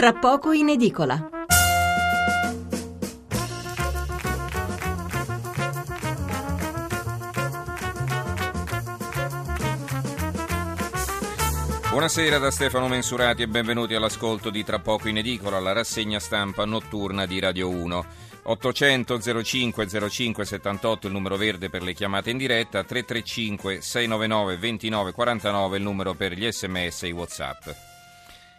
tra poco in edicola. Buonasera da Stefano Mensurati e benvenuti all'ascolto di Tra poco in edicola, la rassegna stampa notturna di Radio 1. 800 05 05 78 il numero verde per le chiamate in diretta, 335 699 29 49 il numero per gli sms e i whatsapp.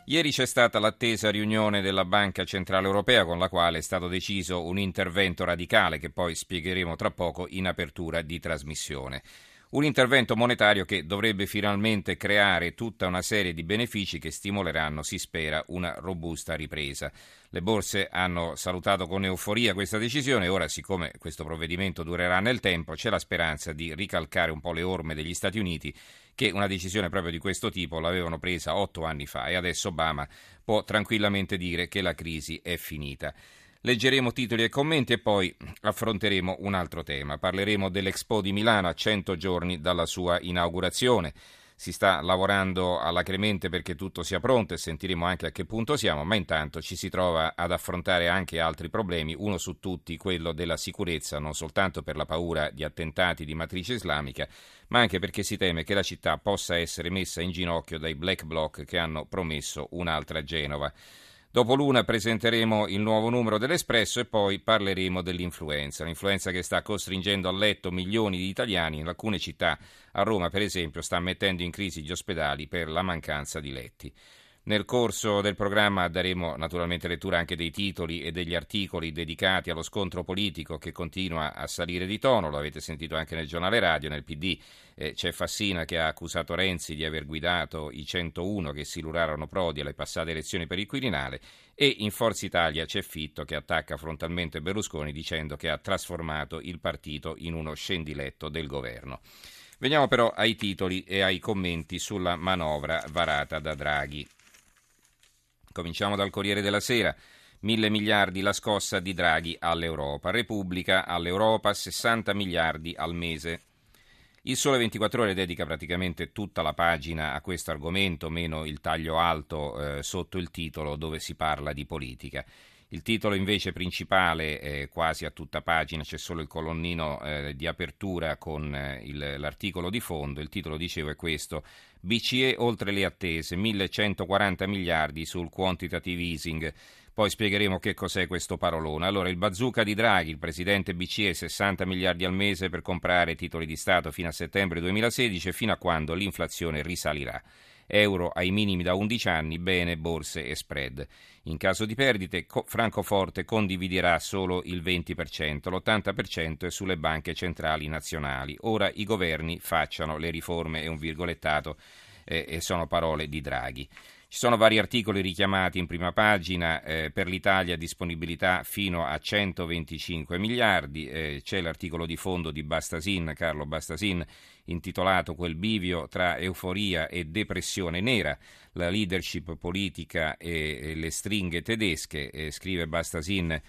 Ieri c'è stata l'attesa riunione della Banca Centrale Europea con la quale è stato deciso un intervento radicale che poi spiegheremo tra poco in apertura di trasmissione. Un intervento monetario che dovrebbe finalmente creare tutta una serie di benefici che stimoleranno, si spera, una robusta ripresa. Le borse hanno salutato con euforia questa decisione e ora, siccome questo provvedimento durerà nel tempo, c'è la speranza di ricalcare un po' le orme degli Stati Uniti che una decisione proprio di questo tipo l'avevano presa otto anni fa e adesso Obama può tranquillamente dire che la crisi è finita. Leggeremo titoli e commenti e poi affronteremo un altro tema. Parleremo dell'Expo di Milano a 100 giorni dalla sua inaugurazione. Si sta lavorando alacremente perché tutto sia pronto e sentiremo anche a che punto siamo, ma intanto ci si trova ad affrontare anche altri problemi, uno su tutti quello della sicurezza, non soltanto per la paura di attentati di matrice islamica, ma anche perché si teme che la città possa essere messa in ginocchio dai black bloc che hanno promesso un'altra Genova. Dopo l'una presenteremo il nuovo numero dell'Espresso e poi parleremo dell'influenza, l'influenza che sta costringendo a letto milioni di italiani in alcune città. A Roma, per esempio, sta mettendo in crisi gli ospedali per la mancanza di letti. Nel corso del programma daremo naturalmente lettura anche dei titoli e degli articoli dedicati allo scontro politico che continua a salire di tono, lo avete sentito anche nel giornale radio, nel PD eh, c'è Fassina che ha accusato Renzi di aver guidato i 101 che silurarono Prodi alle passate elezioni per il Quirinale e in Forza Italia c'è Fitto che attacca frontalmente Berlusconi dicendo che ha trasformato il partito in uno scendiletto del governo. Veniamo però ai titoli e ai commenti sulla manovra varata da Draghi. Cominciamo dal Corriere della Sera. Mille miliardi la scossa di Draghi all'Europa. Repubblica all'Europa 60 miliardi al mese. Il Sole 24 Ore dedica praticamente tutta la pagina a questo argomento, meno il taglio alto eh, sotto il titolo dove si parla di politica. Il titolo invece principale, eh, quasi a tutta pagina, c'è solo il colonnino eh, di apertura con eh, il, l'articolo di fondo. Il titolo, dicevo, è questo. BCE oltre le attese, 1140 miliardi sul quantitative easing. Poi spiegheremo che cos'è questo parolone. Allora, il bazooka di Draghi, il presidente BCE, 60 miliardi al mese per comprare titoli di Stato fino a settembre 2016 e fino a quando l'inflazione risalirà euro ai minimi da 11 anni, bene, borse e spread. In caso di perdite, Francoforte condividerà solo il 20%, l'80% è sulle banche centrali nazionali. Ora i governi facciano le riforme, è un virgolettato, eh, e sono parole di Draghi. Ci sono vari articoli richiamati in prima pagina, eh, per l'Italia disponibilità fino a 125 miliardi, eh, c'è l'articolo di fondo di Bastasin, Carlo Bastasin, intitolato Quel bivio tra euforia e depressione nera, la leadership politica e, e le stringhe tedesche, eh, scrive Bastasin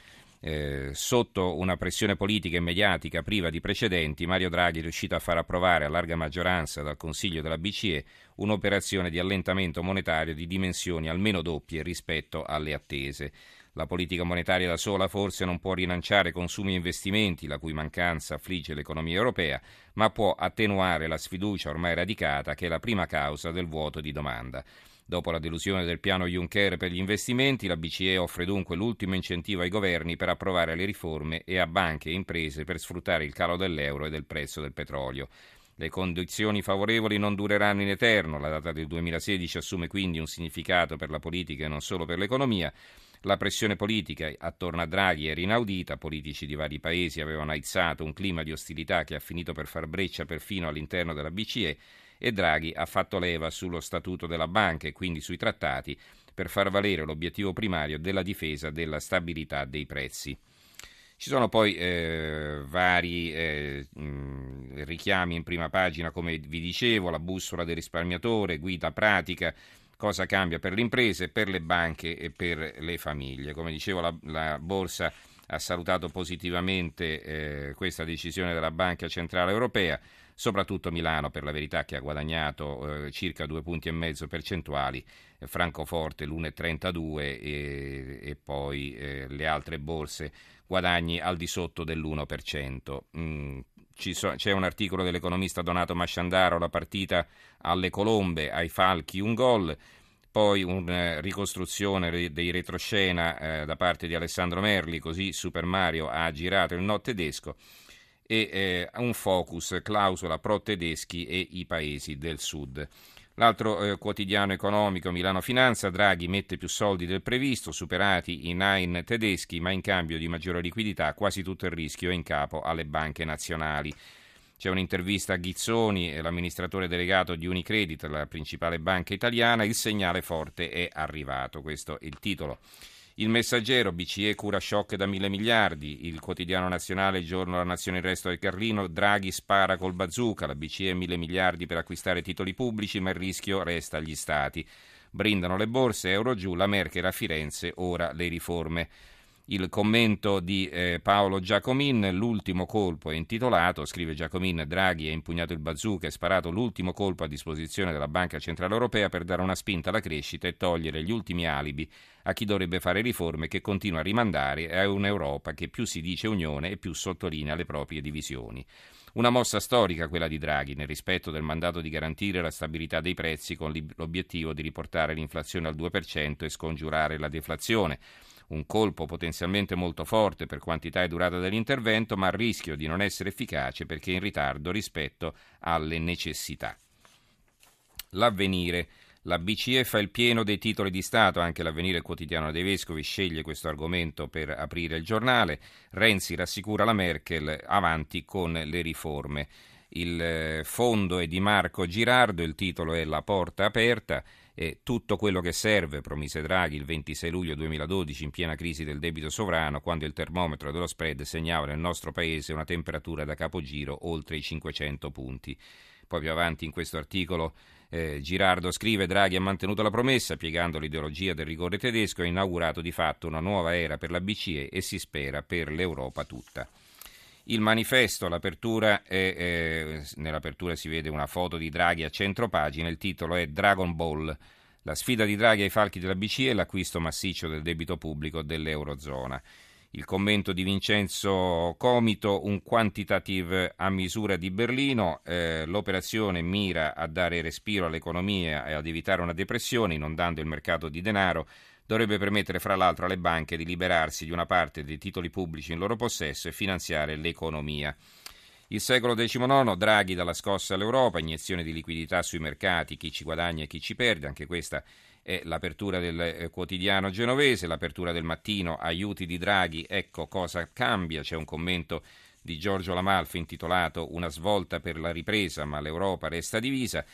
eh, sotto una pressione politica e mediatica priva di precedenti, Mario Draghi è riuscito a far approvare a larga maggioranza dal Consiglio della BCE un'operazione di allentamento monetario di dimensioni almeno doppie rispetto alle attese. La politica monetaria da sola forse non può rilanciare consumi e investimenti, la cui mancanza affligge l'economia europea, ma può attenuare la sfiducia ormai radicata che è la prima causa del vuoto di domanda. Dopo la delusione del piano Juncker per gli investimenti, la BCE offre dunque l'ultimo incentivo ai governi per approvare le riforme e a banche e imprese per sfruttare il calo dell'euro e del prezzo del petrolio. Le condizioni favorevoli non dureranno in eterno, la data del 2016 assume quindi un significato per la politica e non solo per l'economia. La pressione politica attorno a Draghi era inaudita, politici di vari paesi avevano aizzato un clima di ostilità che ha finito per far breccia perfino all'interno della BCE e Draghi ha fatto leva sullo statuto della banca e quindi sui trattati per far valere l'obiettivo primario della difesa della stabilità dei prezzi. Ci sono poi eh, vari eh, mh, richiami in prima pagina, come vi dicevo, la bussola del risparmiatore, guida pratica, cosa cambia per le imprese, per le banche e per le famiglie. Come dicevo, la, la borsa ha salutato positivamente eh, questa decisione della Banca Centrale Europea. Soprattutto Milano per la verità che ha guadagnato eh, circa due punti e mezzo percentuali, eh, Francoforte l'1,32 e, e poi eh, le altre borse guadagni al di sotto dell'1%. Mm, so, c'è un articolo dell'economista Donato Masciandaro, la partita alle colombe, ai falchi, un gol poi una ricostruzione dei retroscena eh, da parte di Alessandro Merli, così Super Mario ha girato il no tedesco e eh, un focus clausola pro tedeschi e i paesi del sud. L'altro eh, quotidiano economico, Milano Finanza, Draghi mette più soldi del previsto, superati i nine tedeschi, ma in cambio di maggiore liquidità quasi tutto il rischio è in capo alle banche nazionali. C'è un'intervista a Ghizzoni, l'amministratore delegato di Unicredit, la principale banca italiana. Il segnale forte è arrivato, questo è il titolo. Il messaggero, BCE cura shock da mille miliardi, il quotidiano nazionale, il giorno la nazione il resto del Carlino, Draghi spara col bazooka, la BCE mille miliardi per acquistare titoli pubblici, ma il rischio resta agli stati. Brindano le borse, euro giù, la Merkel a Firenze, ora le riforme. Il commento di eh, Paolo Giacomin, l'ultimo colpo è intitolato, scrive Giacomin, Draghi ha impugnato il bazooka e sparato l'ultimo colpo a disposizione della Banca Centrale Europea per dare una spinta alla crescita e togliere gli ultimi alibi a chi dovrebbe fare riforme che continua a rimandare a un'Europa che più si dice unione e più sottolinea le proprie divisioni. Una mossa storica quella di Draghi, nel rispetto del mandato di garantire la stabilità dei prezzi con l'obiettivo di riportare l'inflazione al 2% e scongiurare la deflazione un colpo potenzialmente molto forte per quantità e durata dell'intervento, ma a rischio di non essere efficace perché in ritardo rispetto alle necessità. L'avvenire. La BCE fa il pieno dei titoli di Stato, anche l'avvenire quotidiano dei Vescovi sceglie questo argomento per aprire il giornale. Renzi rassicura la Merkel avanti con le riforme. Il eh, fondo è di Marco Girardo, il titolo è La porta aperta e tutto quello che serve, promise Draghi il 26 luglio 2012 in piena crisi del debito sovrano, quando il termometro dello spread segnava nel nostro paese una temperatura da capogiro oltre i 500 punti. Poi più avanti in questo articolo eh, Girardo scrive Draghi ha mantenuto la promessa, piegando l'ideologia del rigore tedesco, ha inaugurato di fatto una nuova era per la BCE e si spera per l'Europa tutta. Il manifesto, l'apertura è, eh, nell'apertura si vede una foto di Draghi a centro pagina, il titolo è Dragon Ball, la sfida di Draghi ai falchi della BCE e l'acquisto massiccio del debito pubblico dell'Eurozona. Il commento di Vincenzo Comito, un quantitative a misura di Berlino, eh, l'operazione mira a dare respiro all'economia e ad evitare una depressione inondando il mercato di denaro dovrebbe permettere fra l'altro alle banche di liberarsi di una parte dei titoli pubblici in loro possesso e finanziare l'economia. Il secolo XIX, Draghi dalla scossa all'Europa, iniezione di liquidità sui mercati, chi ci guadagna e chi ci perde, anche questa è l'apertura del eh, quotidiano genovese, l'apertura del mattino, aiuti di Draghi, ecco cosa cambia, c'è un commento di Giorgio Lamalfa intitolato Una svolta per la ripresa, ma l'Europa resta divisa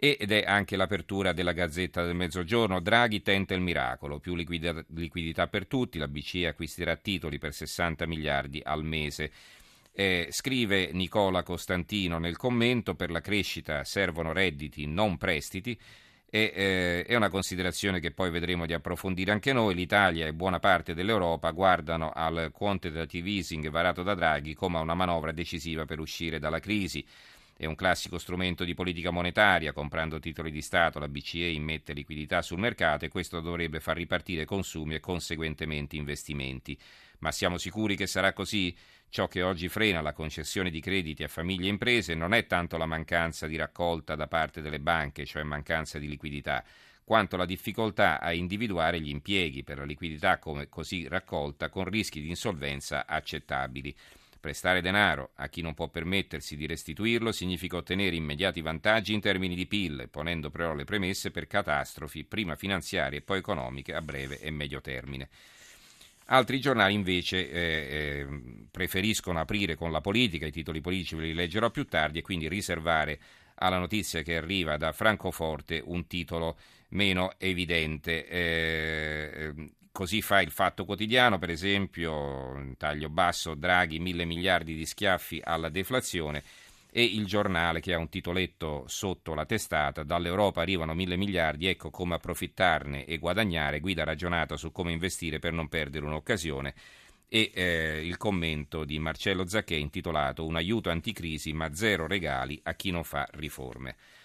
ed è anche l'apertura della Gazzetta del Mezzogiorno. Draghi tenta il miracolo, più liquidità, per tutti, la BCE acquisterà titoli per 60 miliardi al mese. Eh, scrive Nicola Costantino nel commento, per la crescita servono redditi, non prestiti. E, eh, è una considerazione che poi vedremo di approfondire anche noi. L'Italia e buona parte dell'Europa guardano al quantitative easing varato da Draghi come a una manovra decisiva per uscire dalla crisi. È un classico strumento di politica monetaria, comprando titoli di Stato la BCE immette liquidità sul mercato e questo dovrebbe far ripartire consumi e conseguentemente investimenti. Ma siamo sicuri che sarà così? Ciò che oggi frena la concessione di crediti a famiglie e imprese non è tanto la mancanza di raccolta da parte delle banche, cioè mancanza di liquidità, quanto la difficoltà a individuare gli impieghi per la liquidità come così raccolta con rischi di insolvenza accettabili. Prestare denaro a chi non può permettersi di restituirlo significa ottenere immediati vantaggi in termini di PIL, ponendo però le premesse per catastrofi, prima finanziarie e poi economiche a breve e medio termine. Altri giornali invece eh, eh, preferiscono aprire con la politica, i titoli politici ve li leggerò più tardi e quindi riservare alla notizia che arriva da Francoforte un titolo meno evidente. Eh, ehm, Così fa il Fatto Quotidiano, per esempio, in taglio basso, Draghi mille miliardi di schiaffi alla deflazione e il giornale che ha un titoletto sotto la testata, dall'Europa arrivano mille miliardi, ecco come approfittarne e guadagnare, guida ragionata su come investire per non perdere un'occasione e eh, il commento di Marcello Zacchè intitolato Un aiuto anticrisi ma zero regali a chi non fa riforme.